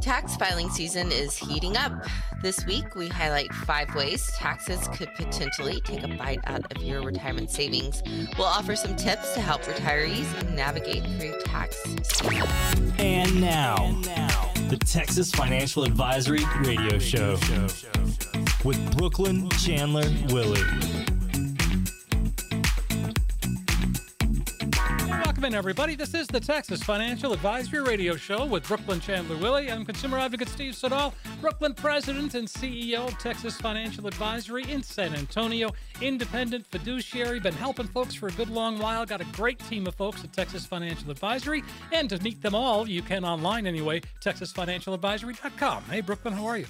Tax filing season is heating up. This week, we highlight five ways taxes could potentially take a bite out of your retirement savings. We'll offer some tips to help retirees navigate through tax. And now, the Texas Financial Advisory Radio Show with Brooklynn Chandler Willy. Welcome in, everybody. This is the Texas Financial Advisory Radio Show with Brooklynn Chandler Willy. I'm consumer advocate Steve Siddall, Brooklynn president and CEO of Texas Financial Advisory in San Antonio. Independent fiduciary, been helping folks for a good long while. Got a great team of folks at Texas Financial Advisory. And to meet them all, you can online anyway, texasfinancialadvisory.com. Hey, Brooklynn, how are you?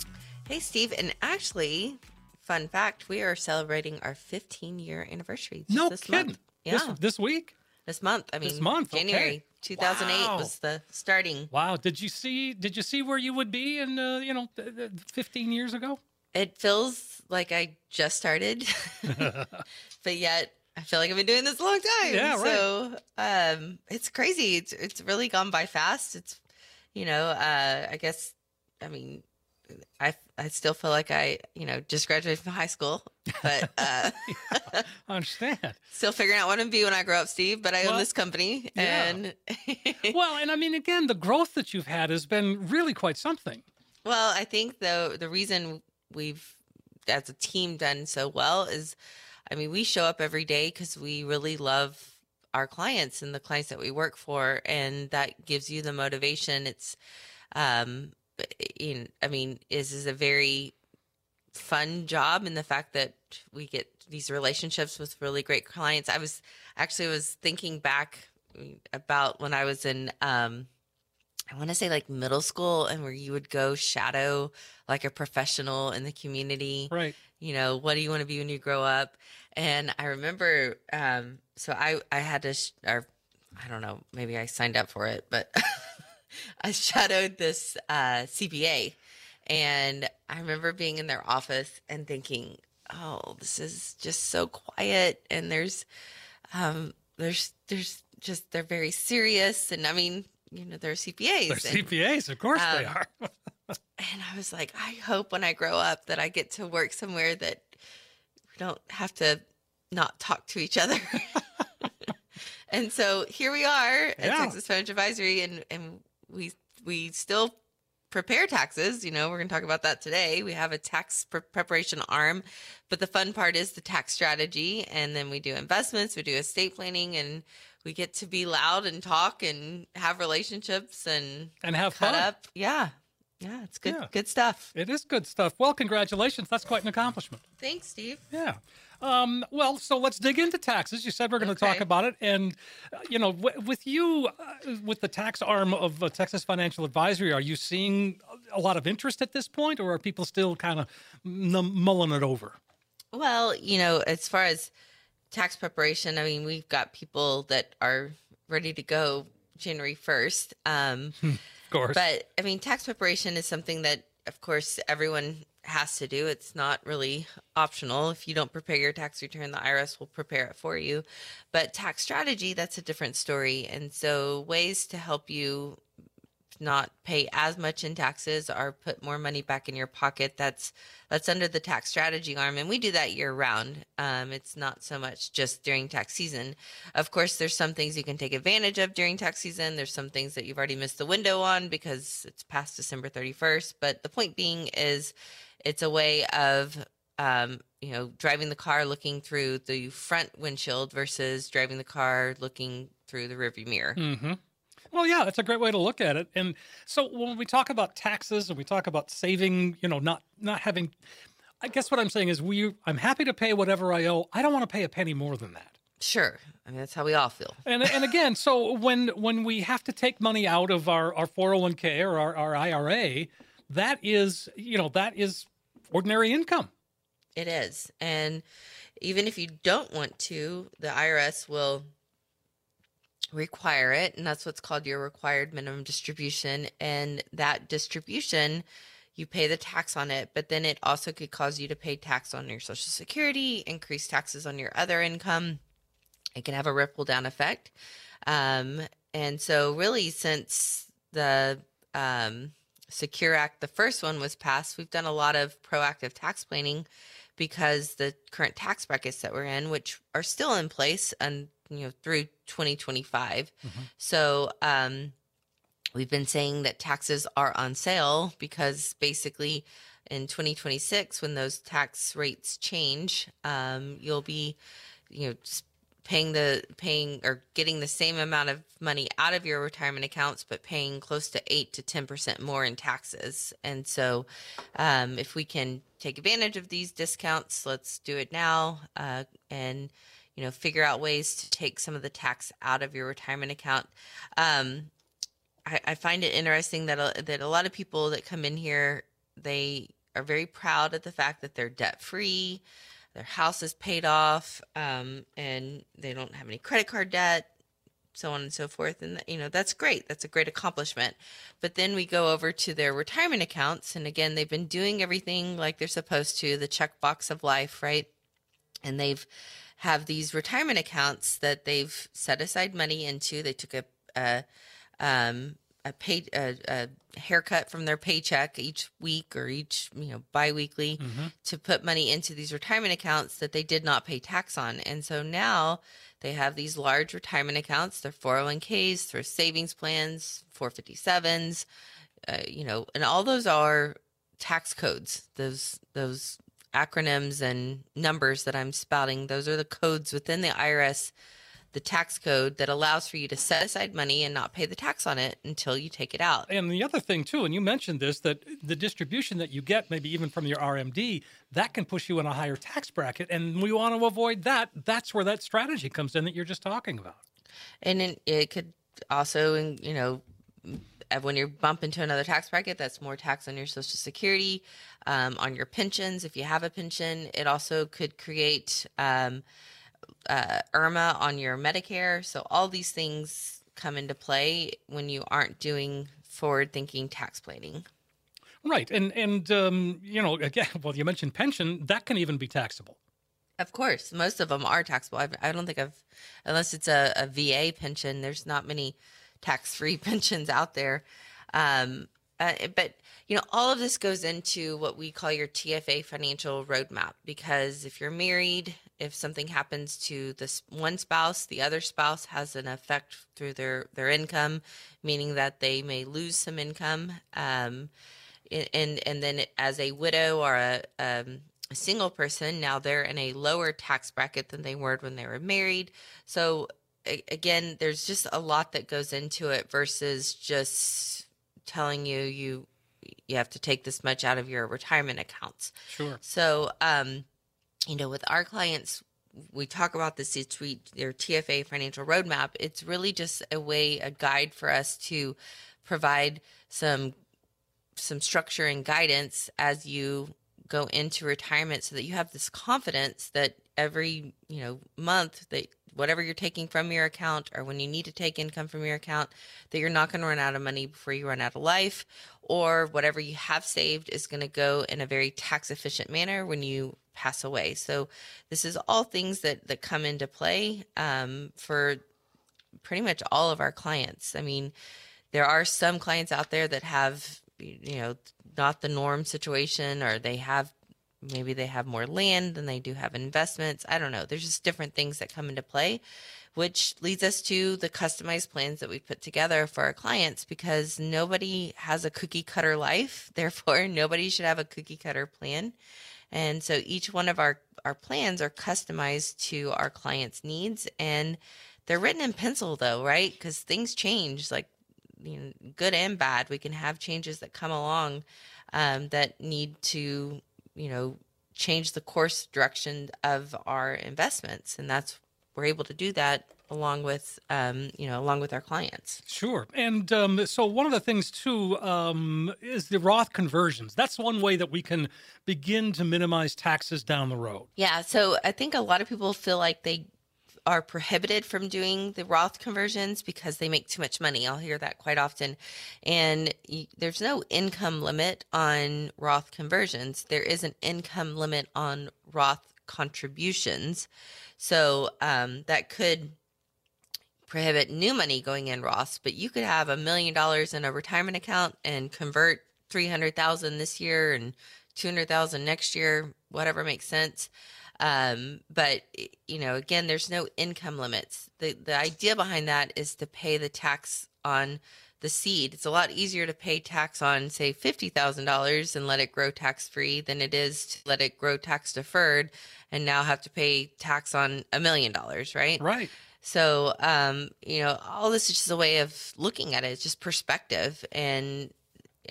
Hey, Steve. And actually, fun fact, we are celebrating our 15 year anniversary. No this kidding. Month. This, Yeah. this week? This month. I mean, This month, okay. January 2008 Wow. was the starting. Wow. Did you see? Did you see where you would be in uh, you know, th- th- 15 years ago? It feels like I just started, but yet I feel like I've been doing this a long time. Yeah, right. So um, it's crazy. It's it's really gone by fast. It's you know, uh, I guess I mean, I I still feel like I you know just graduated from high school, but uh, I understand. still figuring out what I'm gonna be when I grow up, Steve. But I Well, own this company, yeah. and Well, and I mean, again, the growth that you've had has been really quite something. Well, I think though the reason we've as a team done so well is I mean, we show up every day cuz we really love our clients and the clients that we work for and that gives you the motivation. It's um in I mean, is is a very fun job in the fact that we get these relationships with really great clients. I was actually was thinking back about when I was in um I want to say like middle school and where you would go shadow like a professional in the community. Right. You know, what do you want to be when you grow up? And I remember, um, so I, I had to, sh- or I don't know, maybe I signed up for it, but I shadowed this, uh, CPA and I remember being in their office and thinking, oh, this is just so quiet. And there's, um, there's, there's just, they're very serious. And I mean, you know, they're CPAs. They're and- CPAs, of course they Um, are. and I was like, I hope when I grow up that I get to work somewhere that we don't have to not talk to each other. and so here we are at Yeah. Texas Financial Advisory, and and we we still prepare taxes. You know, we're going to talk about that today. We have a tax pre- preparation arm, but the fun part is the tax strategy, and then we do investments, we do estate planning, and we get to be loud and talk and have relationships and and have cut fun. up. Yeah. Yeah, it's good Yeah. good stuff. It is good stuff. Well, congratulations. That's quite an accomplishment. Thanks, Steve. Yeah. Um, well, so let's dig into taxes. You said we're going to talk about it, and uh, you know, w- with you, uh, with the tax arm of uh, Texas Financial Advisory, are you seeing a lot of interest at this point, or are people still kind of m- mulling it over? Well, you know, as far as tax preparation, I mean, we've got people that are ready to go January 1st. Um, Of course. but I mean, tax preparation is something that, of course, everyone has to do. It's not really optional. If you don't prepare your tax return, the IRS will prepare it for you. But tax strategy, that's a different story. And so, ways to help you not pay as much in taxes or put more money back in your pocket that's that's under the tax strategy arm and we do that year round um, it's not so much just during tax season of course there's some things you can take advantage of during tax season there's some things that you've already missed the window on because it's past december 31st but the point being is it's a way of um, you know driving the car looking through the front windshield versus driving the car looking through the rearview mirror hmm Well, yeah, that's a great way to look at it. And so when we talk about taxes and we talk about saving, you know, not not having, I guess what I'm saying is we, I'm happy to pay whatever I owe. I don't want to pay a penny more than that. sure i mean that's how we all feel And and again, so when when we have to take money out of our our 401k or our, our IRA, that is, you know, that is ordinary income. It is. And even if you don't want to, the IRS will require it. And that's what's called your required minimum distribution. And that distribution, you pay the tax on it, but then it also could cause you to pay tax on your Social Security, increase taxes on your other income. It can have a ripple down effect. Um, and so really since the um, Secure Act, the first one was passed, we've done a lot of proactive tax planning because the current tax brackets that we're in, which are still in place and you know through 2025. Mm-hmm. So um, we've been saying that taxes are on sale because basically in 2026 when those tax rates change um, you'll be you know paying the paying or getting the same amount of money out of your retirement accounts but paying close to 8 to 10% more in taxes. And so um, if we can take advantage of these discounts let's do it now uh, and you know figure out ways to take some of the tax out of your retirement account. Um, I, I, find it interesting that a, that a lot of people that come in here they are very proud of the fact that they're debt free their house is paid off um, and they don't have any credit card debt so on and so forth and you know that's great. That's a great accomplishment. But then we go over to their retirement accounts and again they've been doing everything like they're supposed to the checkbox of life right? And they've have these retirement accounts that they've set aside money into. They took a, a um, a pay a, a, haircut from their paycheck each week or each you know biweekly mm-hmm. to put money into these retirement accounts that they did not pay tax on and so now they have these large retirement accounts their 401ks their savings plans 457s uh, you know and all those are tax codes those those acronyms and numbers that i'm spouting those are the codes within the irs the tax code that allows for you to set aside money and not pay the tax on it until you take it out. And the other thing too, and you mentioned this, that the distribution that you get, maybe even from your RMD, that can push you in a higher tax bracket, and we want to avoid that. That's where that strategy comes in that you're just talking about. And it, it could also, you know, when you bump into another tax bracket, that's more tax on your Social Security, um, on your pensions. If you have a pension, it also could create. Um, uh, IRMAA on your Medicare. So all these things come into play when you aren't doing forward thinking tax planning. Right. And, and um, you know, again, well, you mentioned pension, that can even be taxable. Of course. Most of them are taxable. I've, I do not think I've, unless it's a, a VA pension, there's not many tax free pensions out there. Um, uh, but you know, all of this goes into what we call your TFA financial roadmap because if you're married, if something happens to this one spouse, the other spouse has an effect through their their income, meaning that they may lose some income. Um, and and then as a widow or a, um, a single person, now they're in a lower tax bracket than they were when they were married. So again, there's just a lot that goes into it versus just telling you you you have to take this much out of your retirement accounts. Sure. So, um, you know, with our clients, we talk about this each week, their TFA financial roadmap. It's really just a way, a guide for us to provide some some structure and guidance as you go into retirement so that you have this confidence that every you know month that whatever you're taking from your account or when you need to take income from your account that you're not going to run out of money before you run out of life or whatever you have saved is going to go in a very tax efficient manner when you pass away. So this is all things that that come into play um, for pretty much all of our clients. I mean there are some clients out there that have you know not the norm situation or they have maybe they have more land than they do have investments. I don't know. There's just different things that come into play, which leads us to the customized plans that we put together for our clients because nobody has a cookie cutter life. Therefore, nobody should have a cookie cutter plan. And so each one of our, our plans are customized to our clients' needs and they're written in pencil though, right? Because things change like you know, good and bad. We can have changes that come along um, that need to you know, change the course direction of our investments. And that's, we're able to do that along with um, you know along with our clients. Sure. And um, so one of the things too um, is the roth conversions. That's one way that we can begin to minimize taxes down the road. Yeah. So i think a lot of people feel like they are prohibited from doing the Roth conversions because they make too much money. I'll hear that quite often. And there's no income limit on Roth conversions, there is an income limit on Roth contributions. So um, that could prohibit new money going in Roth, but you could have a million dollars in a retirement account and convert 300,000 this year and 200,000 next year, whatever makes sense. Um, but you know, again, there's no income limits. The the idea behind that is to pay the tax on the seed. It's a lot easier to pay tax on, say, fifty thousand dollars and let it grow tax free than it is to let it grow tax deferred and now have to pay tax on a million dollars, right? Right. So, um, you know, all this is just a way of looking at it. It's just perspective. And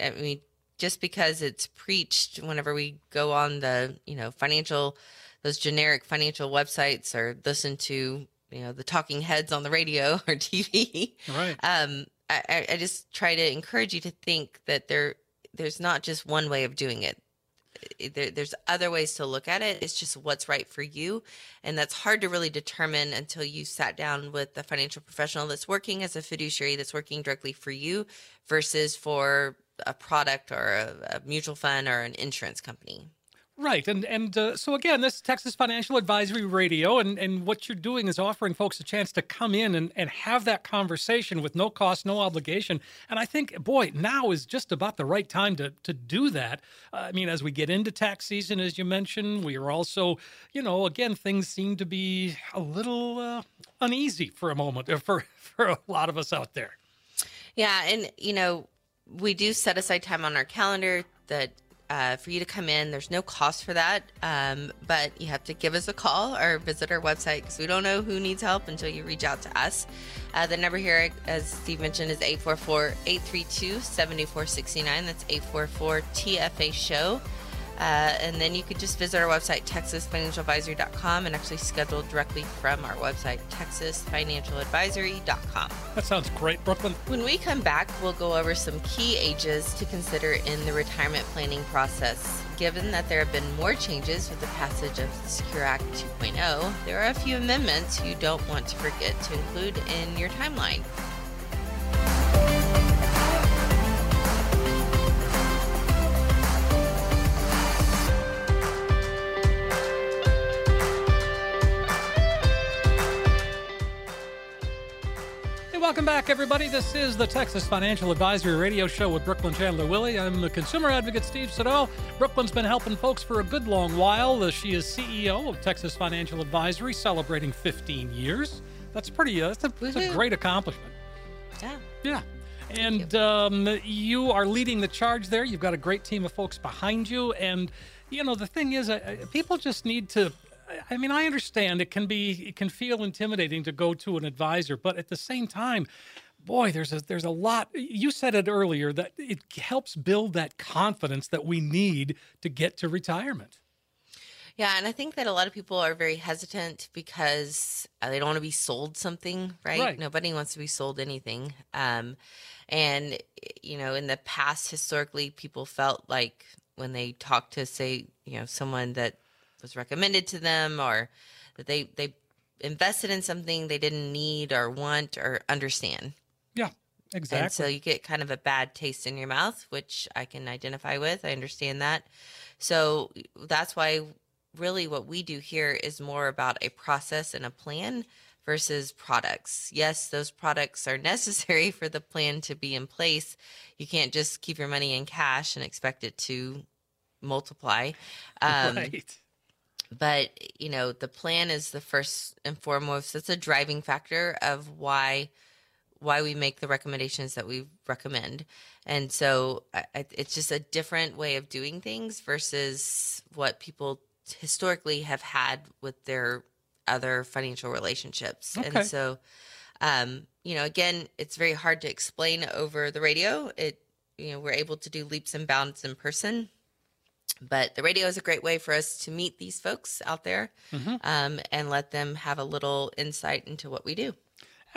I mean, just because it's preached whenever we go on the, you know, financial, those generic financial websites or listen to, you know, the talking heads on the radio or TV. Right. Um, I, I just try to encourage you to think that there, there's not just one way of doing it there, there's other ways to look at it. It's just what's right for you. And that's hard to really determine until you sat down with a financial professional that's working as a fiduciary, that's working directly for you versus for a product or a, a mutual fund or an insurance company. Right, and and uh, so again, this Texas Financial Advisory Radio, and and what you're doing is offering folks a chance to come in and and have that conversation with no cost, no obligation. And I think, boy, now is just about the right time to to do that. Uh, I mean, as we get into tax season, as you mentioned, we are also, you know, again, things seem to be a little uh, uneasy for a moment uh, for for a lot of us out there. Yeah, and you know, we do set aside time on our calendar that uh, for you to come in. There's no cost for that, um, but you have to give us a call or visit our website because we don't know who needs help until you reach out to us. Uh, the number here, as Steve mentioned, is 844 832 7469. That's 844 TFA Show. Uh, and then you could just visit our website, texasfinancialadvisory.com, and actually schedule directly from our website, texasfinancialadvisory.com. That sounds great, Brooklynn. When we come back, we'll go over some key ages to consider in the retirement planning process. Given that there have been more changes with the passage of the Secure Act 2.0, there are a few amendments you don't want to forget to include in your timeline. Welcome back, everybody. This is the Texas Financial Advisory Radio Show with Brooklynn Chandler Willy. I'm the consumer advocate Steve Siddall. Brooklynn's been helping folks for a good long while. Uh, she is CEO of Texas Financial Advisory, celebrating 15 years. That's pretty. Uh, that's, a, that's a great accomplishment. Yeah. Yeah. And you. Um, you are leading the charge there. You've got a great team of folks behind you, and you know the thing is, uh, people just need to I mean, I understand it can be, it can feel intimidating to go to an advisor, but at the same time, boy, there's a there's a lot. You said it earlier that it helps build that confidence that we need to get to retirement. Yeah, and I think that a lot of people are very hesitant because uh, they don't want to be sold something, right? right. Nobody wants to be sold anything. Um, and you know, in the past, historically, people felt like when they talked to, say, you know, someone that was recommended to them or that they they invested in something they didn't need or want or understand. Yeah, exactly. And so you get kind of a bad taste in your mouth, which I can identify with. I understand that. So that's why really what we do here is more about a process and a plan versus products. Yes, those products are necessary for the plan to be in place. You can't just keep your money in cash and expect it to multiply. Um, right but you know the plan is the first and foremost it's a driving factor of why why we make the recommendations that we recommend. And so I, it's just a different way of doing things versus what people historically have had with their other financial relationships. Okay. and so um, you know again it's very hard to explain over the radio. It you know we're able to do leaps and bounds in person but the radio is a great way for us to meet these folks out there mm-hmm. um, and let them have a little insight into what we do.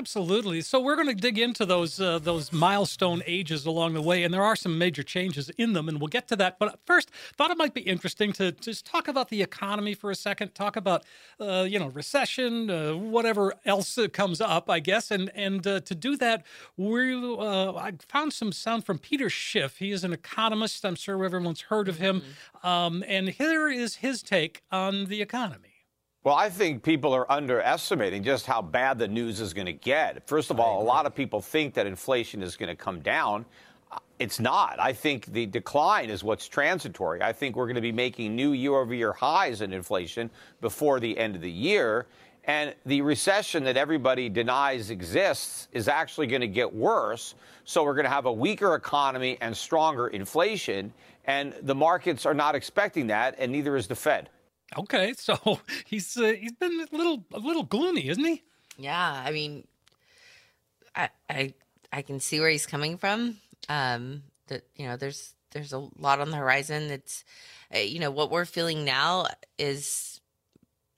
Absolutely. So we're going to dig into those uh, those milestone ages along the way, and there are some major changes in them, and we'll get to that. But first, thought it might be interesting to just talk about the economy for a second. Talk about uh, you know recession, uh, whatever else comes up, I guess. And and uh, to do that, we uh, I found some sound from Peter Schiff. He is an economist. I'm sure everyone's heard of him. Mm-hmm. Um, and here is his take on the economy. Well, I think people are underestimating just how bad the news is going to get. First of all, a lot of people think that inflation is going to come down. Uh, it's not. I think the decline is what's transitory. I think we're going to be making new year over year highs in inflation before the end of the year. And the recession that everybody denies exists is actually going to get worse. So we're going to have a weaker economy and stronger inflation. And the markets are not expecting that, and neither is the Fed. Okay, so he's uh, he's been a little a little gloomy, isn't he? Yeah, I mean, I I I can see where he's coming from. Um, that you know, there's there's a lot on the horizon. It's uh, you know what we're feeling now is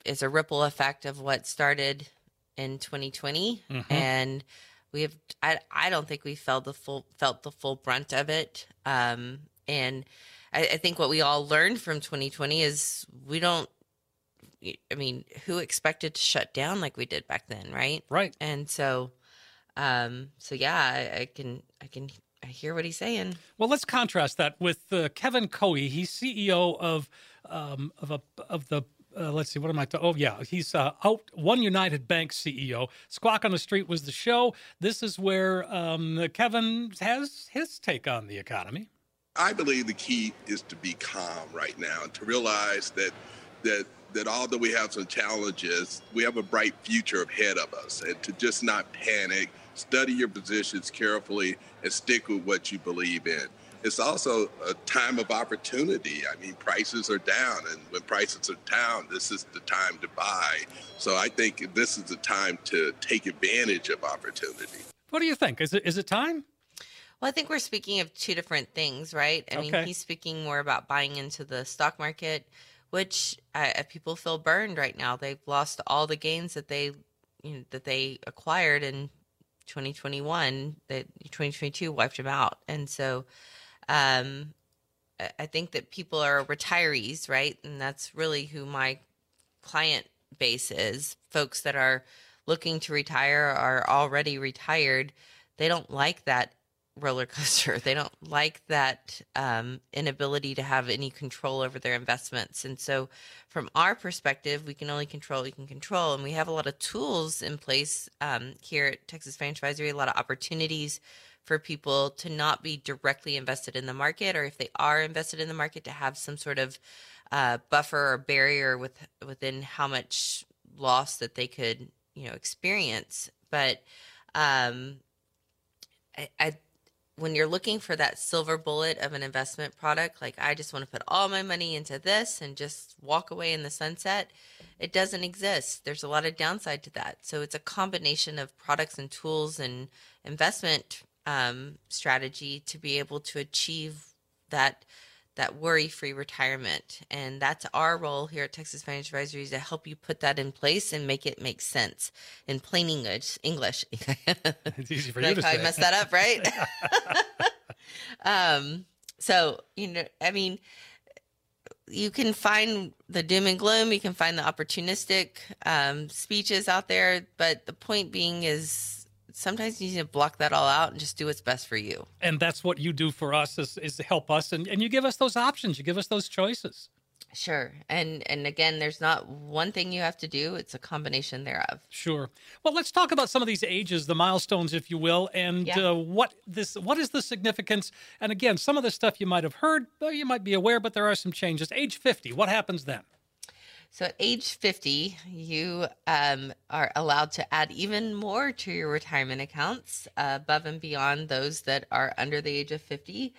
is a ripple effect of what started in 2020, Mhm. and we have I I don't think we felt the full felt the full brunt of it. Um, and I, I think what we all learned from 2020 is we don't. I mean, who expected to shut down like we did back then, right? Right. And so, um, so yeah, I, I can, I can, I hear what he's saying. Well, let's contrast that with uh, Kevin Cohee. He's CEO of um, of a of the. Uh, let's see, what am I? ta- oh, yeah, he's uh, out OneUnited Bank CEO. Squawk on the Street was the show. This is where um, Kevin has his take on the economy. I believe the key is to be calm right now and to realize that that that although we have some challenges, we have a bright future ahead of us, and to just not panic, study your positions carefully, and stick with what you believe in. It's also a time of opportunity. I mean, prices are down, and when prices are down, this is the time to buy. So I think this is the time to take advantage of opportunity. What do you think? Is it is it time? Well, I think we're speaking of two different things, right? I mean, he's speaking more about buying into the stock market, which uh, people feel burned right now. They've lost all the gains that they, you know, that they acquired in 2021. That 2022 wiped them out, and so, um, I- I think that people are retirees, right? And that's really who my client base is. Folks that are looking to retire are already retired. They don't like that roller coaster. They don't like that um, inability to have any control over their investments. And so, from our perspective, we can only control what we can control. And we have a lot of tools in place um, here at Texas Financial Advisory, a lot of opportunities for people to not be directly invested in the market, or if they are invested in the market, to have some sort of uh, buffer or barrier with within how much loss that they could, you know, experience. But um, I, I when you're looking for that silver bullet of an investment product, like I just want to put all my money into this and just walk away in the sunset, it doesn't exist. There's a lot of downside to that. So it's a combination of products and tools and investment um, strategy to be able to achieve that that worry-free retirement. And that's our role here at Texas Financial Advisory is to help you put that in place and make it make sense in plain English. English. It's easy for you like to how I messed that up, right? um, so you know, I mean, you can find the doom and gloom, you can find the opportunistic um, speeches out there, but the point being is sometimes you need to block that all out and just do what's best for you. and that's what you do for us is, is to help us. And, and you give us those options. You give us those choices. Sure, and and again, there's not one thing you have to do; it's a combination thereof. sure. Well let's talk about some of these ages the milestones if you will and Yeah. uh, what this what is the significance? And again some of the stuff you might have heard you might be aware but there are some changes. Age 50 what happens then So at age 50, you um, are allowed to add even more to your retirement accounts uh, above and beyond those that are under the age of 50.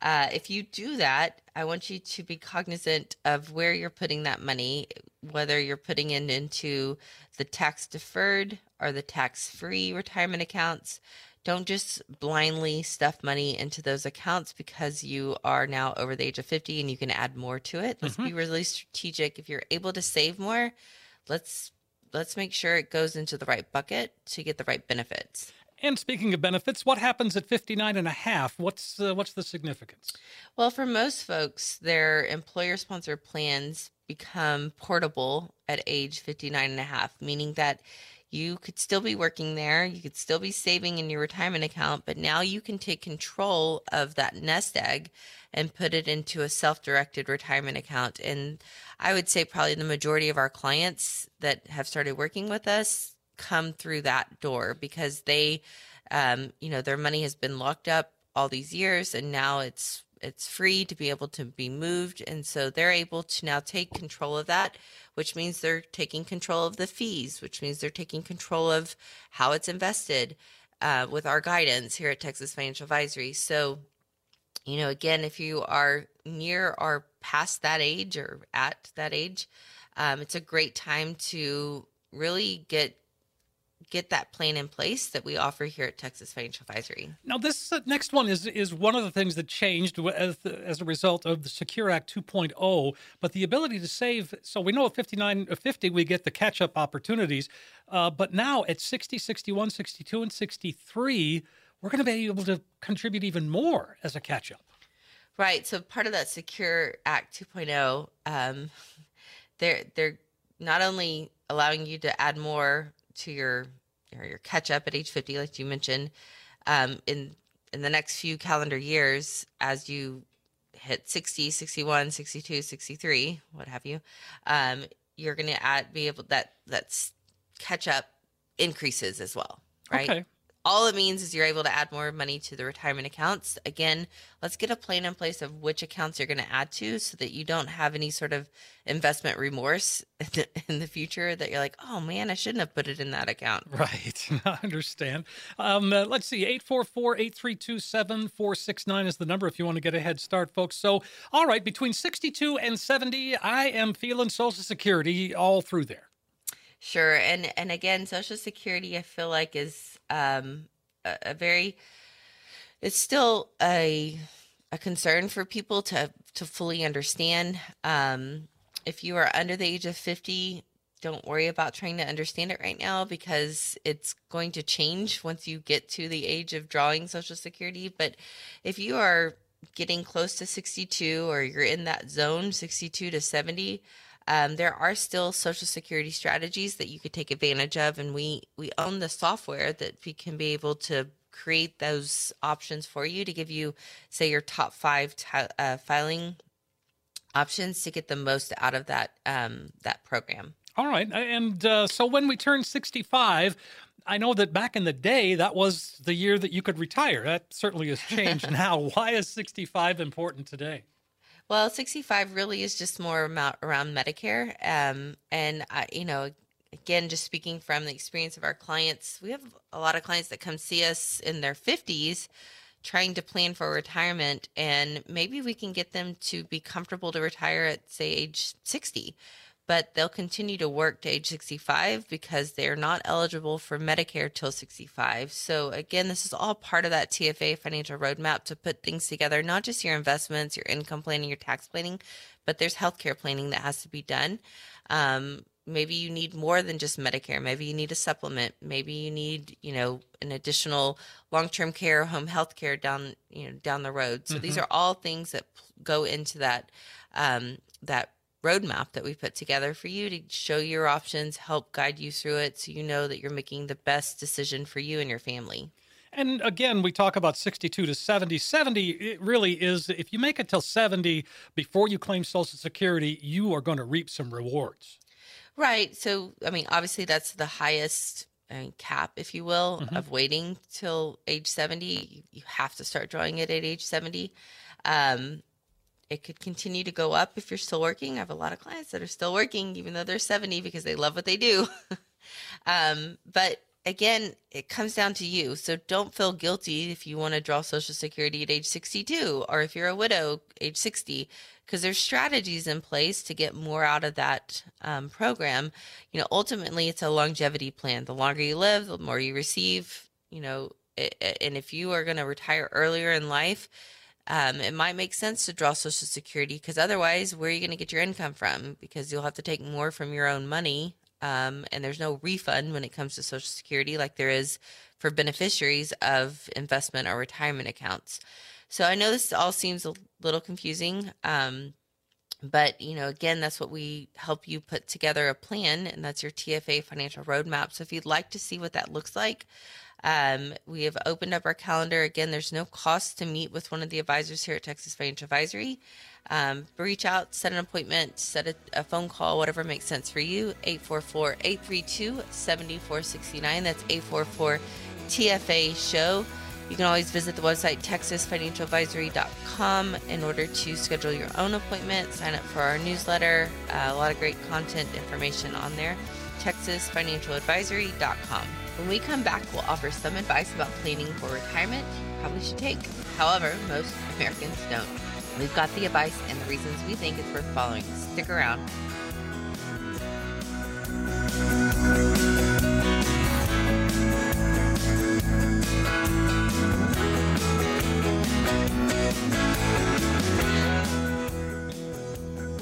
Uh, if you do that, I want you to be cognizant of where you're putting that money, whether you're putting it into the tax deferred or the tax free retirement accounts. Don't just blindly stuff money into those accounts because you are now over the age of 50 and you can add more to it. Let's be really strategic. If you're able to save more, let's let's make sure it goes into the right bucket to get the right benefits. and speaking of benefits what happens at 59 and a half what's uh, what's the significance Well, for most folks, their employer sponsored plans become portable at age 59 and a half, meaning that you could still be working there, you could still be saving in your retirement account, but now you can take control of that nest egg and put it into a self directed retirement account. And I would say probably the majority of our clients that have started working with us come through that door because they, um, you know, their money has been locked up all these years and now it's it's free to be able to be moved and so they're able to now take control of that which means they're taking control of the fees which means they're taking control of how it's invested uh, with our guidance here at texas financial advisory. So you know, again, if you are near or past that age or at that age, um, it's a great time to really get get that plan in place that we offer here at Texas Financial Advisory. Now, this uh, next one is is one of the things that changed as, as a result of the Secure Act 2.0, but the ability to save. So we know at 59 uh, 50 we get the catch up opportunities, uh, but now at 60, 61, 62, and 63 we're going to be able to contribute even more as a catch up. Right. So part of that Secure Act 2.0, um, they're they're not only allowing you to add more to your your, your catch up at age 50, like you mentioned, um, in in the next few calendar years as you hit 60, 61, 62, 63, what have you, um, you're going to add be able that that's catch up increases as well, right? Okay all it means is you're able to add more money to the retirement accounts. Again, let's get a plan in place of which accounts you're going to add to so that you don't have any sort of investment remorse in the future that you're like, oh man, I shouldn't have put it in that account. Right. I understand. Um, uh, let's see, 844 832 7469 is the number if you want to get a head start, folks. So, all right, between 62 and 70, I am feeling Social Security all through there. Sure, and and again, Social Security, I feel like is um, a, a very, it's still a a concern for people to to fully understand. Um, if you are under the age of fifty, don't worry about trying to understand it right now because it's going to change once you get to the age of drawing Social Security. But if you are getting close to 62 or you're in that zone 62 to 70 um, there are still social security strategies that you could take advantage of, and we we own the software that we can be able to create those options for you to give you, say, your top five t- uh, filing options to get the most out of that um, that program. All right, and uh, so when we turn sixty five. I know that back in the day, that was the year that you could retire. That certainly has changed now. Why is 65 important today? Well, 65 really is just more around Medicare. Um, and, I, you know, again, just speaking from the experience of our clients, we have a lot of clients that come see us in their 50s trying to plan for retirement. And maybe we can get them to be comfortable to retire at, say, age 60 but they'll continue to work to age 65 because they're not eligible for Medicare till 65. So, again, this is all part of that TFA financial roadmap to put things together, not just your investments, your income planning, your tax planning, but there's healthcare planning that has to be done. Um, maybe you need more than just Medicare. Maybe you need a supplement. Maybe you need, you know, an additional long-term care, home health care down, you know, down the road. So mm-hmm. these are all things that go into that um, that roadmap that we put together for you to show your options, help guide you through it so you know that you're making the best decision for you and your family. And again, we talk about 62 to 70. 70 it really is if you make it till 70 before you claim Social Security, you are going to reap some rewards. Right. So, I mean, obviously, that's the highest I mean, cap, if you will, mm-hmm. of waiting till age 70. You have to start drawing it at age 70. Um, it could continue to go up if you're still working. I have a lot of clients that are still working, even though they're 70, because they love what they do. um, but again, it comes down to you. So don't feel guilty if you want to draw Social Security at age 62 or if you're a widow, age 60, because there's strategies in place to get more out of that um, program. You know, ultimately, it's a longevity plan. The longer you live, the more you receive, you know, and if you are going to retire earlier in life, um, it might make sense to draw Social Security because otherwise, where are you going to get your income from? Because you'll have to take more from your own money, um, and there's no refund when it comes to Social Security like there is for beneficiaries of investment or retirement accounts. So I know this all seems a little confusing. Um, but you know again that's what we help you put together a plan and that's your tfa financial roadmap so if you'd like to see what that looks like um, we have opened up our calendar again there's no cost to meet with one of the advisors here at texas financial advisory um, reach out set an appointment set a, a phone call whatever makes sense for you 844-832-7469 that's 844 tfa show you can always visit the website texasfinancialadvisory.com in order to schedule your own appointment, sign up for our newsletter. Uh, a lot of great content information on there. texasfinancialadvisory.com. When we come back, we'll offer some advice about planning for retirement you probably should take. However, most Americans don't. We've got the advice and the reasons we think it's worth following. Stick around.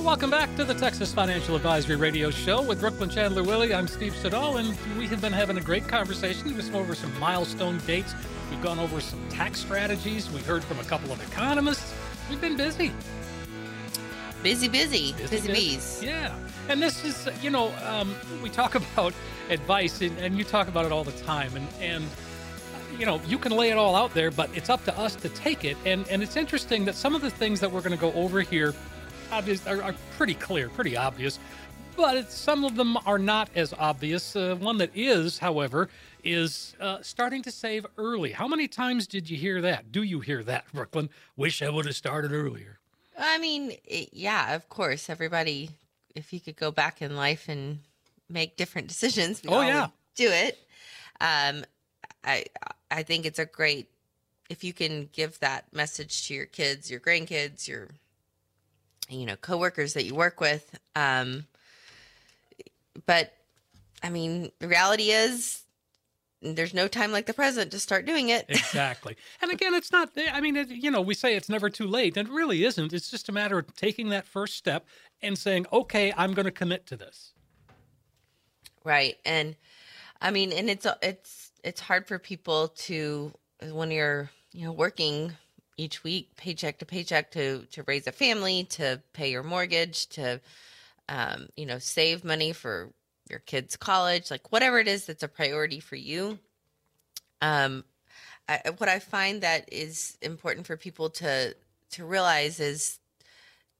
Welcome back to the Texas Financial Advisory Radio Show with Brooklynn Chandler Willy. I'm Steve Siddall, and we have been having a great conversation. We've been over some milestone dates. We've gone over some tax strategies. We heard from a couple of economists. We've been busy. Busy, busy, busy, bees. Yeah. And this is, you know, um, we talk about advice, and, and you talk about it all the time. And, and you know, you can lay it all out there, but it's up to us to take it. And and it's interesting that some of the things that we're going to go over here, obvious, are, are pretty clear, pretty obvious. But it's, some of them are not as obvious. Uh, one that is, however, is uh, starting to save early. How many times did you hear that? Do you hear that, Brooklynn? Wish I would have started earlier. I mean, it, yeah, of course. Everybody, if you could go back in life and make different decisions, Oh, yeah. do it. Um, I I think it's a great if you can give that message to your kids, your grandkids, your you know coworkers that you work with. Um, but I mean, the reality is there's no time like the present to start doing it. Exactly. and again, it's not, I mean, it, you know, we say it's never too late, and it really isn't. It's just a matter of taking that first step and saying, okay, I'm going to commit to this. Right. And I mean, and it's it's it's hard for people to when you're, you know, working each week paycheck to paycheck to to raise a family, to pay your mortgage, to um, you know, save money for your kids' college, like whatever it is that's a priority for you. Um I, what I find that is important for people to to realize is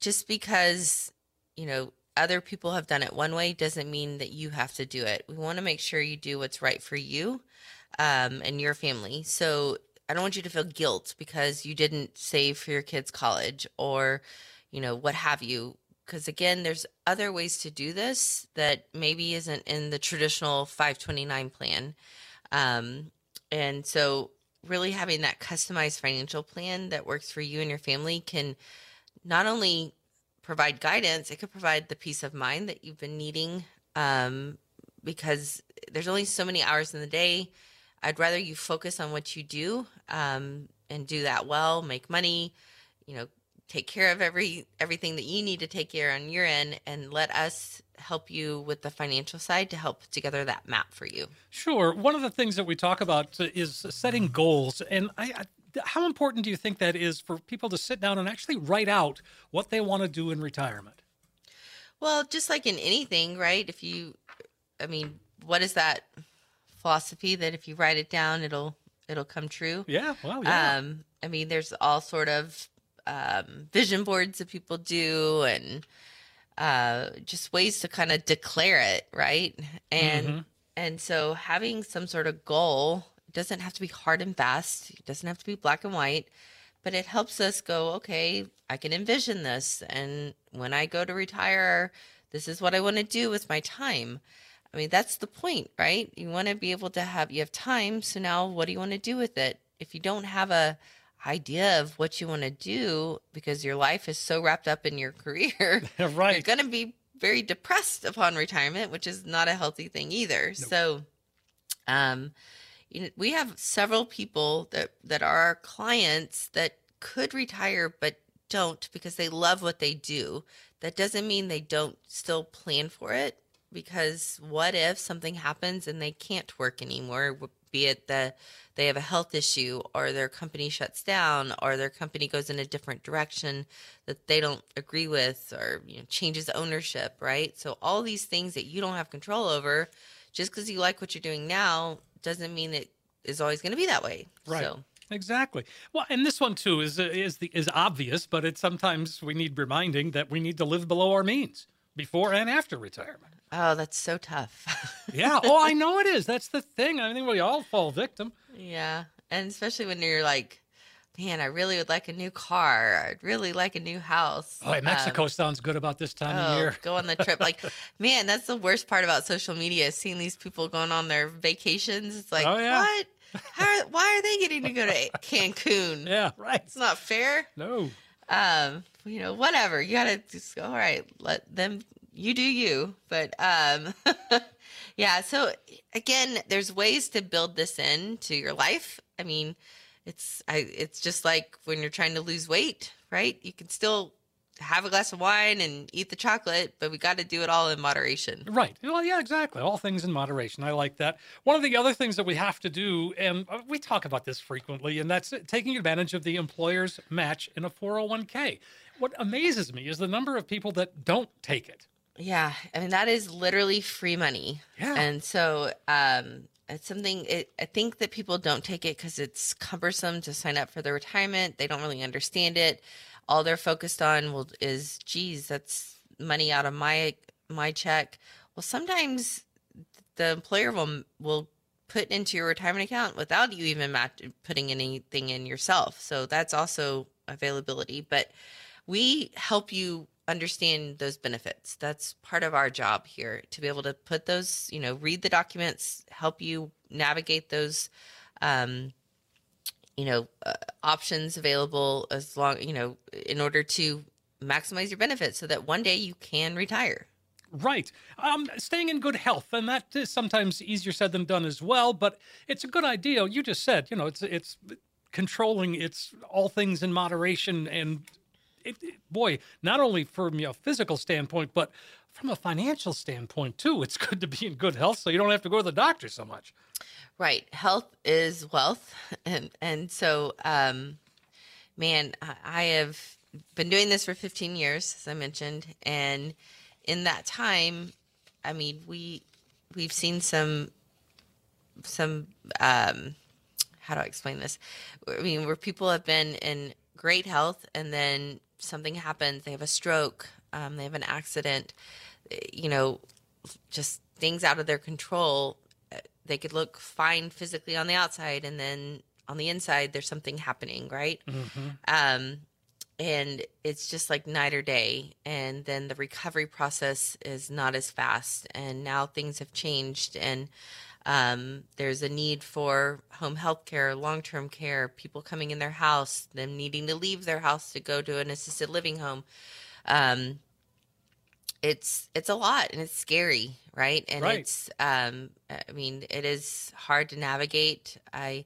just because you know other people have done it one way doesn't mean that you have to do it. We want to make sure you do what's right for you um, and your family. So I don't want you to feel guilt because you didn't save for your kids' college or, you know, what have you. Because again, there's other ways to do this that maybe isn't in the traditional 529 plan. Um, and so, really having that customized financial plan that works for you and your family can not only provide guidance, it could provide the peace of mind that you've been needing um, because there's only so many hours in the day. I'd rather you focus on what you do um, and do that well, make money, you know, take care of every everything that you need to take care on your end, and let us help you with the financial side to help put together that map for you. Sure. One of the things that we talk about is setting goals. And I, I how important do you think that is for people to sit down and actually write out what they want to do in retirement? Well, just like in anything, right? If you, I mean, what is that philosophy that if you write it down, it'll it'll come true? Yeah, well, yeah. Um, I mean, there's all sort of um, vision boards that people do, and uh, just ways to kind of declare it, right? And Mhm. and so having some sort of goal doesn't have to be hard and fast. It doesn't have to be black and white, but it helps us go, okay, I can envision this, and when I go to retire, this is what I want to do with my time. I mean, that's the point, right? You want to be able to have you have time, so now what do you want to do with it? If you don't have a idea of what you want to do because your life is so wrapped up in your career, you're going to be very depressed upon retirement, which is not a healthy thing either. So, um, you know, we have several people that that are our clients that could retire but don't because they love what they do. That doesn't mean they don't still plan for it because what if something happens and they can't work anymore be it the they have a health issue or their company shuts down or their company goes in a different direction that they don't agree with or you know, changes ownership, right? So all these things that you don't have control over, just because you like what you're doing now doesn't mean it is always going to be that way. Right. So. Exactly. Well, and this one too is is the is obvious, but it's sometimes we need reminding that we need to live below our means before and after retirement. Oh, that's so tough. yeah. Oh, I know it is. That's the thing. I think we all fall victim. Yeah. And especially when you're like, man, I really would like a new car. I'd really like a new house. Oh, Mexico um, sounds good about this time oh, of year. go on the trip. Like, man, that's the worst part about social media, seeing these people going on their vacations. It's like, oh, yeah. what? How are, why are they getting to go to Cancun? Yeah, right. It's not fair. No. Um, you know, whatever. You gotta just go, all right, let them you do you. But um yeah, so again, there's ways to build this in to your life. I mean, it's I it's just like when you're trying to lose weight, right? You can still have a glass of wine and eat the chocolate, but we got to do it all in moderation. Right. Well, yeah, exactly. All things in moderation. I like that. One of the other things that we have to do, and uh, we talk about this frequently, and that's taking advantage of the employer's match in a 401k. What amazes me is the number of people that don't take it. Yeah, I mean that is literally free money. Yeah, and so um, it's something. It, I think that people don't take it because it's cumbersome to sign up for the retirement. They don't really understand it. All they're focused on will is, geez, that's money out of my my check. Well, sometimes the employer will will put into your retirement account without you even mat- putting anything in yourself. So that's also availability. But we help you understand those benefits. That's part of our job here to be able to put those, you know, read the documents, help you navigate those, um, you know, uh, options available as long, you know, in order to maximize your benefits so that one day you can retire. Right. Um, staying in good health, and that is sometimes easier said than done as well. But it's a good idea. You just said, you know, it's it's controlling. It's all things in moderation and it, boy, not only from a physical standpoint, but from a financial standpoint too, it's good to be in good health so you don't have to go to the doctor so much. Right. Health is wealth. And, and so, um, man, I have been doing this for 15 years, as I mentioned. And in that time, I mean, we, we've seen some, some, um, how do I explain this? I mean, where people have been in great health and then something happens, they have a stroke, um, they have an accident, you know, just things out of their control. Eh, they could look fine physically on the outside, and then on the inside, there's something happening, right? Mm-hmm. Um, and it's just like night or day. And then the recovery process is not as fast. And now things have changed, and um, there's a need for home health care, long term care, people coming in their house, them needing to leave their house to go to an assisted living home. Um, it's it's a lot and it's scary, right? And right. it's um, I mean it is hard to navigate. I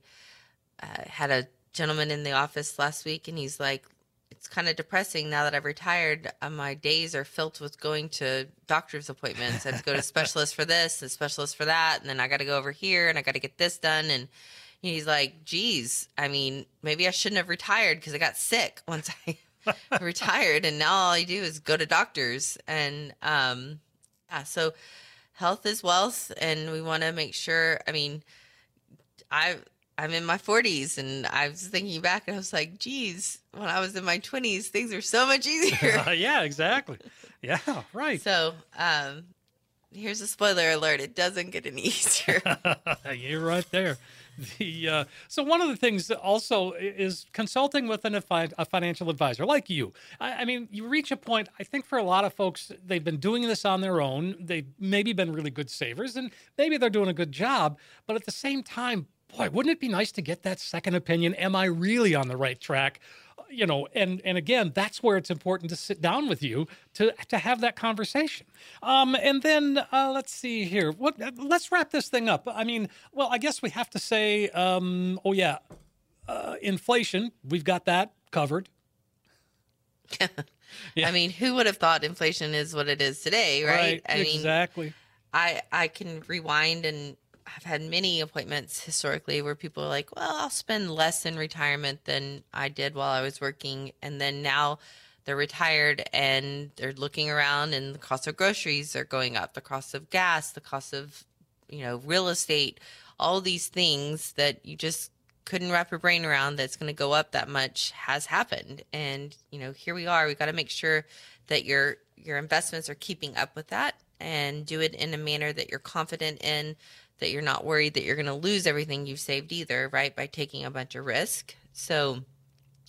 uh, had a gentleman in the office last week, and he's like, it's kind of depressing now that I've retired. Uh, my days are filled with going to doctor's appointments. I have to go to specialists for this, and specialist for that, and then I got to go over here and I got to get this done. And he's like, "Geez, I mean, maybe I shouldn't have retired because I got sick once I retired, and now all I do is go to doctors." And um, yeah, so health is wealth, and we want to make sure. I mean, I I'm in my 40s and I was thinking back and I was like, geez, when I was in my 20s, things were so much easier. yeah, exactly. Yeah, right. So, um, here's a spoiler alert it doesn't get any easier. You're right there. The, uh, so one of the things also is consulting with an, a financial advisor like you. I, I, mean, you reach a point. I think for a lot of folks, they've been doing this on their own. They've maybe been really good savers, and maybe they're doing a good job. But at the same time, boy, wouldn't it be nice to get that second opinion? Am I really on the right track? You know, and and again, that's where it's important to sit down with you to to have that conversation. Um, and then uh, let's see here. What? Let's wrap this thing up. I mean, well, I guess we have to say, um, oh yeah, uh, inflation. We've got that covered. yeah. I mean, who would have thought inflation is what it is today, right? right I exactly. mean, I I can rewind and I've had many appointments historically where people are like, well, I'll spend less in retirement than I did while I was working. And then now they're retired and they're looking around and the cost of groceries are going up, the cost of gas, the cost of, you know, real estate, all these things that you just couldn't wrap your brain around that's going to go up that much has happened. And, you know, here we are. We got to make sure that your your investments are keeping up with that and do it in a manner that you're confident in that you're not worried that you're going to lose everything you've saved either, right? By taking a bunch of risk. So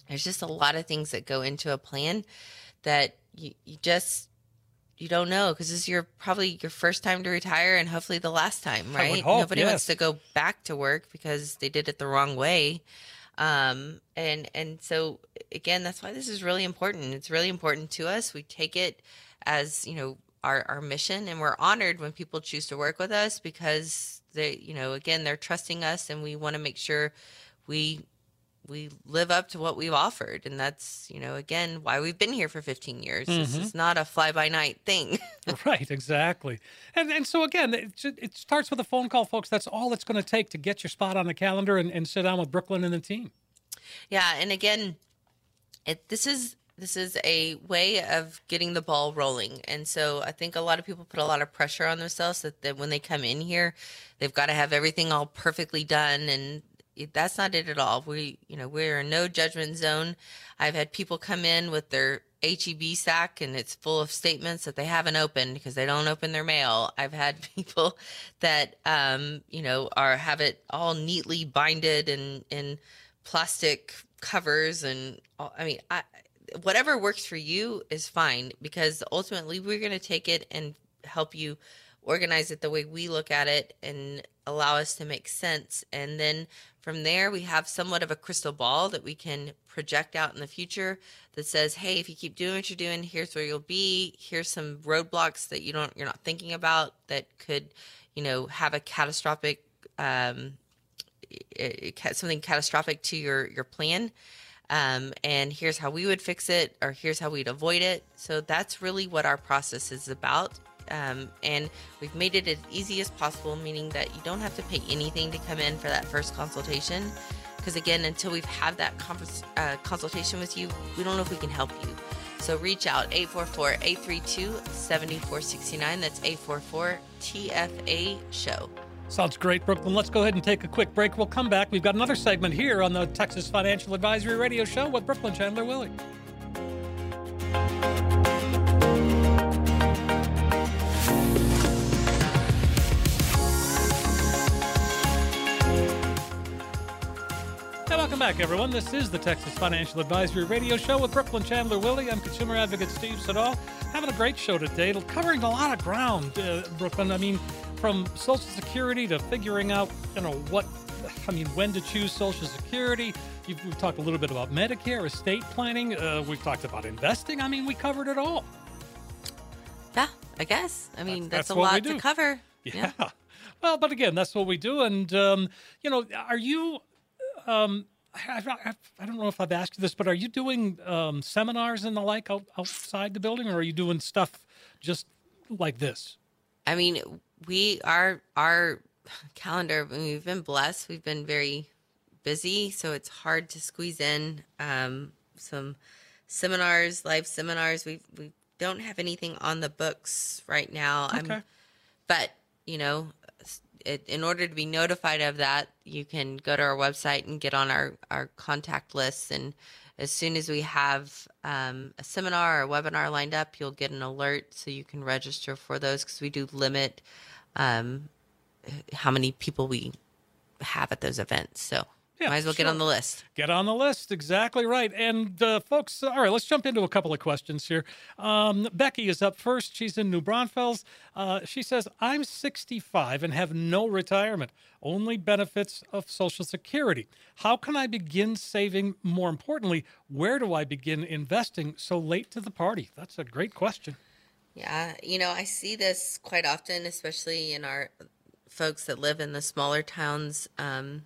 there's just a lot of things that go into a plan that you, you just you don't know because this is your probably your first time to retire and hopefully the last time, right? hope, Nobody wants to go back to work because they did it the wrong way. Um, and and so again, that's why this is really important. It's really important to us. We take it as you know our our mission, and we're honored when people choose to work with us because they you know again they're trusting us, and we want to make sure we we live up to what we've offered and that's you know again why we've been here for 15 years this mm-hmm. is not a fly by night thing Right, exactly. And and so again, it, it starts with a phone call, folks. That's all it's going to take to get your spot on the calendar and, and sit down with Brooklynn and the team. yeah and again it this is this is a way of getting the ball rolling. And so i think a lot of people put a lot of pressure on themselves that, that when they come in here they've got to have everything all perfectly done and that's not it at all. We you know we're in no judgment zone. I've had people come in with their HEB sack and it's full of statements that they haven't opened because they don't open their mail. I've had people that um you know are have it all neatly binded and in plastic covers and all, i mean i whatever works for you is fine because ultimately we're going to take it and help you organize it the way we look at it and allow us to make sense. And then from there we have somewhat of a crystal ball that we can project out in the future that says hey if you keep doing what you're doing here's where you'll be. Here's some roadblocks that you don't you're not thinking about that could you know have a catastrophic um, something catastrophic to your your plan um, and here's how we would fix it or here's how we'd avoid it. So that's really what our process is about. Um, and we've made it as easy as possible meaning that you don't have to pay anything to come in for that first consultation. Because again until we've had that convers- uh, consultation with you we don't know if we can help you. So reach out 844-832-7469 that's 844 tfa show Sounds great, Brooklynn. Let's go ahead and take a quick break. We'll come back. We've got another segment here on the Texas Financial Advisory Radio Show with Brooklynn Chandler Willy. Welcome back, everyone. This is the Texas Financial Advisory Radio Show with Brooklynn Chandler Willy. I'm consumer advocate Steve Siddall. Having a great show today, covering a lot of ground, uh, Brooklynn. I mean, from Social Security to figuring out, you know, what, I mean, when to choose Social Security. You've, we've talked a little bit about Medicare, estate planning. Uh, we've talked about investing. I mean, we covered it all. yeah i guess i mean That's- that's, that's a lot to cover Yeah. Well, but again, that's what we do. And, um, you know, are you, um, I, I, I don't know if I've asked you this, but are you doing um, seminars and the like out, outside the building, or are you doing stuff just like this? I mean, we our our calendar. We've been blessed. We've been very busy, so it's hard to squeeze in um, some seminars, live seminars. We we don't have anything on the books right now. Okay. I'm, but you know, it, in order to be notified of that, you can go to our website and get on our our contact list and. As soon as we have um, a seminar or a webinar lined up, you'll get an alert so you can register for those because we do limit um, how many people we have at those events. So Yeah, might as well get on the list. Get on the list. Exactly right. And uh, folks, all right, let's jump into a couple of questions here. Um, Becky is up first. She's in New Braunfels. Uh, she says, I'm 65 and have no retirement, only benefits of Social Security. How can I begin saving? More importantly, where do I begin investing so late to the party? That's a great question. Yeah, you know, I see this quite often, especially in our folks that live in the smaller towns um,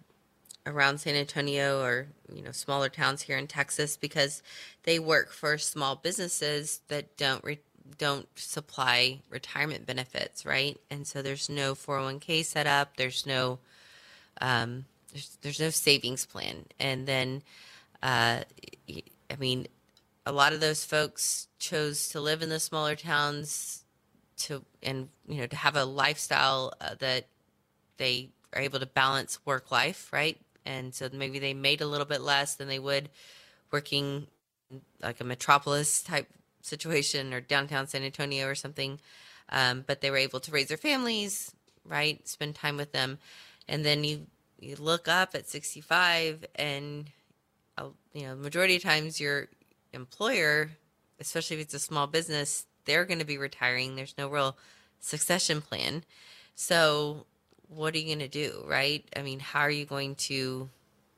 around San Antonio or, you know, smaller towns here in Texas because they work for small businesses that don't re- don't supply retirement benefits, right? And so there's no 401k set up. There's no um, there's there's no savings plan, and then uh, I mean, a lot of those folks chose to live in the smaller towns to and you know to have a lifestyle uh, that they are able to balance work life, right? And so maybe they made a little bit less than they would working like a metropolis type situation or downtown San Antonio or something. Um, but they were able to raise their families, right? Spend time with them. And then you, you look up at 65 and, uh, you know, majority of times your employer, especially if it's a small business, they're going to be retiring. There's no real succession plan. So what are you going to do, right? I mean, how are you going to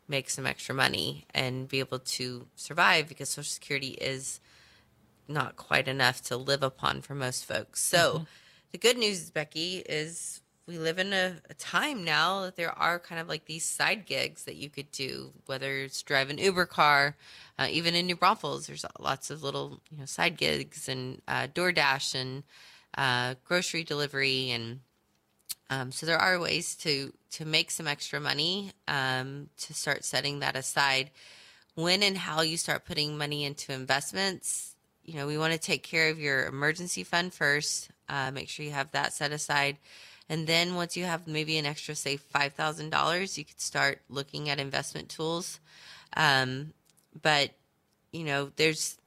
make some extra money and be able to survive because Social Security is not quite enough to live upon for most folks. So, mm-hmm. the good news, Becky, is we live in a, a, time now that there are kind of like these side gigs that you could do, whether it's drive an Uber car, uh, even in New Braunfels, there's lots of little you know side gigs and uh, DoorDash and uh, grocery delivery and um, so there are ways to to make some extra money um, to start setting that aside. When and how you start putting money into investments, you know, we want to take care of your emergency fund first. Uh, make sure you have that set aside, and then once you have maybe an extra, say five thousand dollars, you could start looking at investment tools. Um, but you know, there's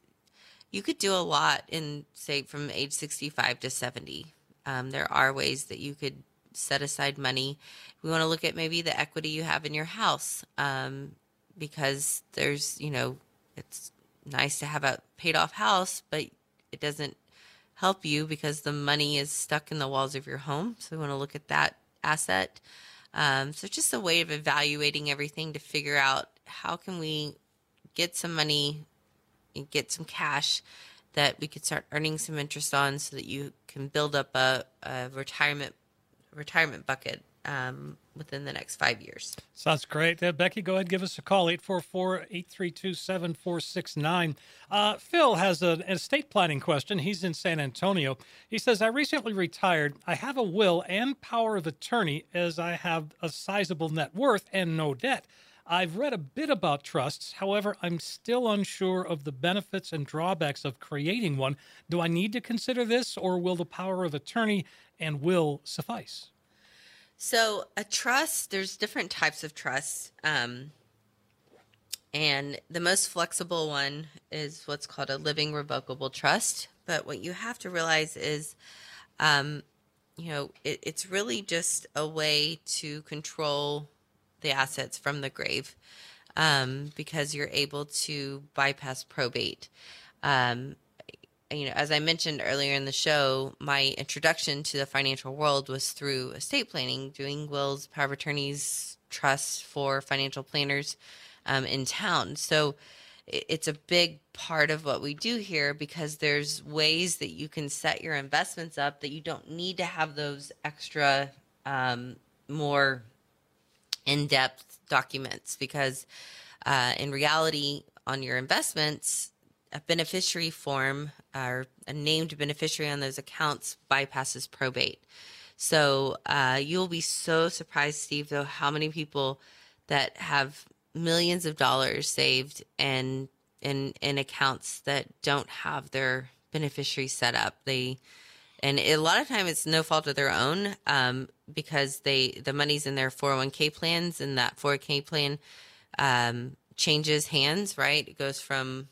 you could do a lot in say from age 65 to 70 um, there are ways that you could set aside money. We want to look at maybe the equity you have in your house um, because there's, you know, it's nice to have a paid off house, but it doesn't help you because the money is stuck in the walls of your home. So we want to look at that asset. Um, so just a way of evaluating everything to figure out how can we get some money and get some cash that we could start earning some interest on so that you can build up a, a retirement retirement bucket um, within the next five years. Sounds great. Uh, Becky, go ahead give us a call, 844-832-7469. Uh, Phil has a, an estate planning question. He's in San Antonio. He says, I recently retired. I have a will and power of attorney as I have a sizable net worth and no debt. I've read a bit about trusts. However, I'm still unsure of the benefits and drawbacks of creating one. Do I need to consider this, or will the power of attorney and will suffice? So, a trust, there's different types of trusts. Um, and the most flexible one is what's called a living revocable trust. But what you have to realize is, um, you know, it, it's really just a way to control the assets from the grave um, because you're able to bypass probate. Um, you know, as I mentioned earlier in the show, my introduction to the financial world was through estate planning, doing wills, power of attorneys, trusts for financial planners um, in town. So it's a big part of what we do here because there's ways that you can set your investments up that you don't need to have those extra, um, more in depth documents because uh, in reality, on your investments, a beneficiary form or a named beneficiary on those accounts bypasses probate. So uh, you'll be so surprised, Steve, though, how many people that have millions of dollars saved and in in accounts that don't have their beneficiary set up. They and a lot of time it's no fault of their own um, because they the money's in their 401k plans and that 401k plan um, changes hands right it goes from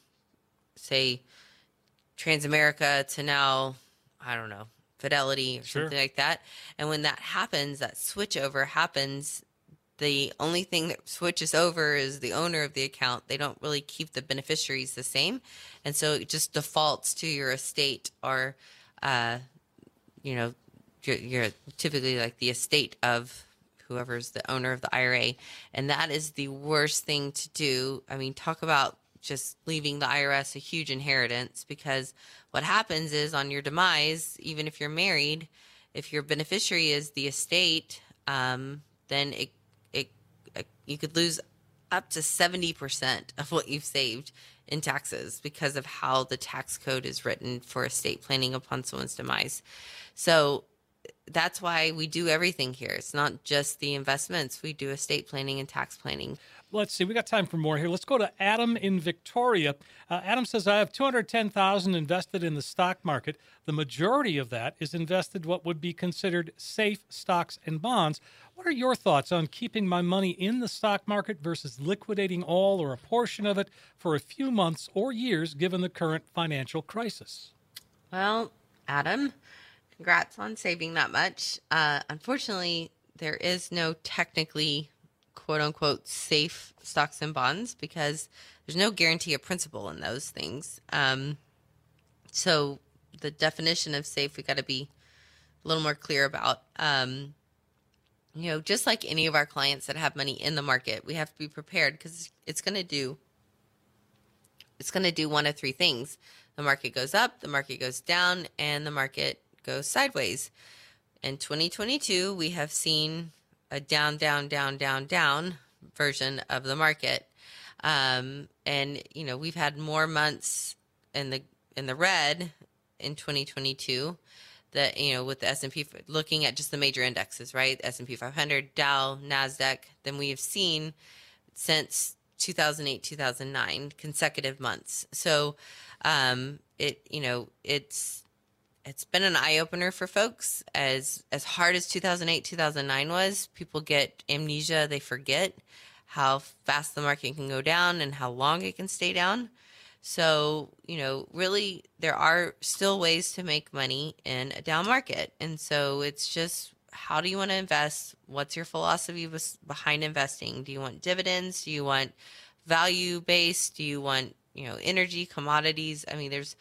say transamerica to now i don't know fidelity or sure. something like that and when that happens that switchover happens the only thing that switches over is the owner of the account they don't really keep the beneficiaries the same and so it just defaults to your estate or uh, you know, you're, you're typically like the estate of whoever's the owner of the IRA. And that is the worst thing to do. I mean, talk about just leaving the IRS a huge inheritance because what happens is on your demise, even if you're married, if your beneficiary is the estate, um, then it, it, it, you could lose up to 70% of what you've saved in taxes because of how the tax code is written for estate planning upon someone's demise. So that's why we do everything here. It's not just the investments. We do estate planning and tax planning. Let's see. We got time for more here. Let's go to Adam in Victoria. Uh, Adam says, "I have two hundred ten thousand invested in the stock market. The majority of that is invested what would be considered safe stocks and bonds. What are your thoughts on keeping my money in the stock market versus liquidating all or a portion of it for a few months or years, given the current financial crisis?" Well, Adam, congrats on saving that much. Uh, unfortunately, there is no technically quote unquote safe stocks and bonds because there's no guarantee of principal in those things. Um, so the definition of safe we got to be a little more clear about. Um, you know, just like any of our clients that have money in the market, we have to be prepared because it's going to do it's going to do one of three things. The market goes up, the market goes down, and the market goes sideways. In 2022, we have seen a down, down, down, down, down version of the market. Um, and you know, we've had more months in the in the red in 2022 that you know with the S&P looking at just the major indexes, right? S&P 500, Dow, Nasdaq than we have seen since 2008, 2009 consecutive months. So um, it you know, it's it's been an eye opener for folks. As as hard as 2008 2009 was people get amnesia they forget how fast the market can go down and how long it can stay down. So you know really there are still ways to make money in a down market. And so it's just how do you want to invest? What's your philosophy behind investing? Do you want dividends? Do you want value based? Do you want you know energy commodities? I mean there's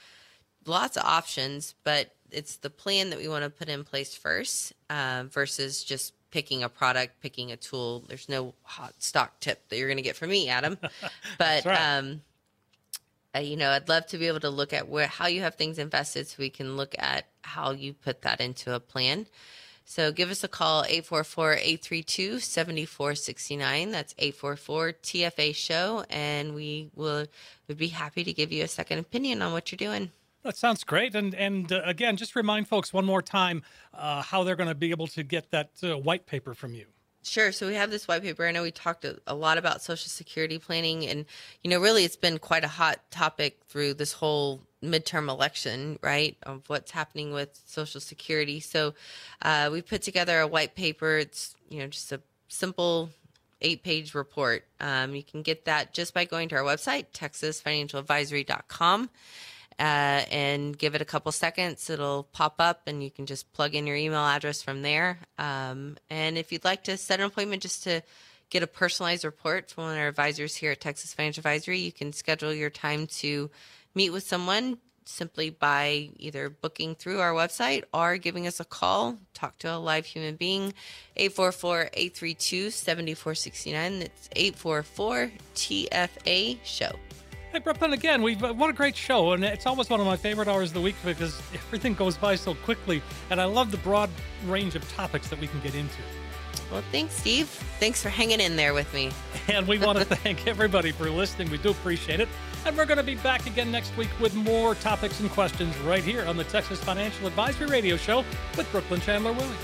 lots of options but it's the plan that we want to put in place first uh, versus just picking a product, picking a tool. There's no hot stock tip that you're going to get from me, Adam. But right. um, uh, you know, I'd love to be able to look at where how you have things invested, so we can look at how you put that into a plan. So give us a call 844-832-7469. That's 844-TFA show and we will would be happy to give you a second opinion on what you're doing. That sounds great. And and uh, again, just remind folks one more time uh, how they're going to be able to get that uh, white paper from you. Sure. So we have this white paper. I know we talked a, lot about Social Security planning, and you know, really, it's been quite a hot topic through this whole midterm election, right? Of what's happening with Social Security. So uh, we put together a white paper. It's you know just a simple eight-page report. Um, you can get that just by going to our website, texasfinancialadvisory.com uh, and give it a couple seconds. It'll pop up, and you can just plug in your email address from there. Um, and if you'd like to set an appointment just to get a personalized report from one of our advisors here at Texas Financial Advisory, you can schedule your time to meet with someone simply by either booking through our website or giving us a call, talk to a live human being, 844-832-7469. It's 844-TFA show. Hey, Brooklynn, again, we've uh, what a great show, and it's almost one of my favorite hours of the week because everything goes by so quickly, and I love the broad range of topics that we can get into. Well, thanks, Steve. Thanks for hanging in there with me. And we want to thank everybody for listening. We do appreciate it. And we're going to be back again next week with more topics and questions right here on the Texas Financial Advisory Radio Show with Brooklynn Chandler Willy.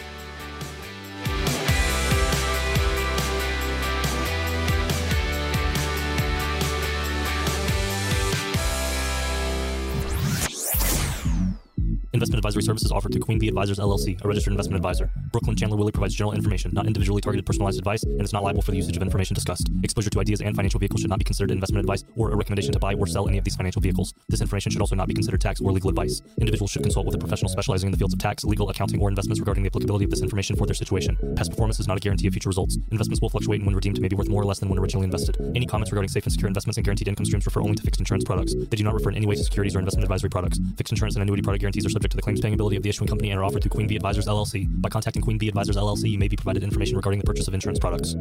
Investment advisory services offered through Queen Bee Advisors LLC, a registered investment advisor. Brooklynn Chandler Willy provides general information, not individually targeted personalized advice, and is not liable for the usage of information discussed. Exposure to ideas and financial vehicles should not be considered investment advice or a recommendation to buy or sell any of these financial vehicles. This information should also not be considered tax or legal advice. Individuals should consult with a professional specializing in the fields of tax, legal, accounting, or investments regarding the applicability of this information for their situation. Past performance is not a guarantee of future results. Investments will fluctuate and when redeemed may be worth more or less than when originally invested. Any comments regarding safe and secure investments and guaranteed income streams refer only to fixed insurance products. They do not refer in any way to securities or investment advisory products. Fixed insurance and annuity product guarantees are subject to the claims paying ability of the issuing company and are offered through Queen Bee Advisors LLC. By contacting Queen Bee Advisors LLC, you may be provided information regarding the purchase of insurance products.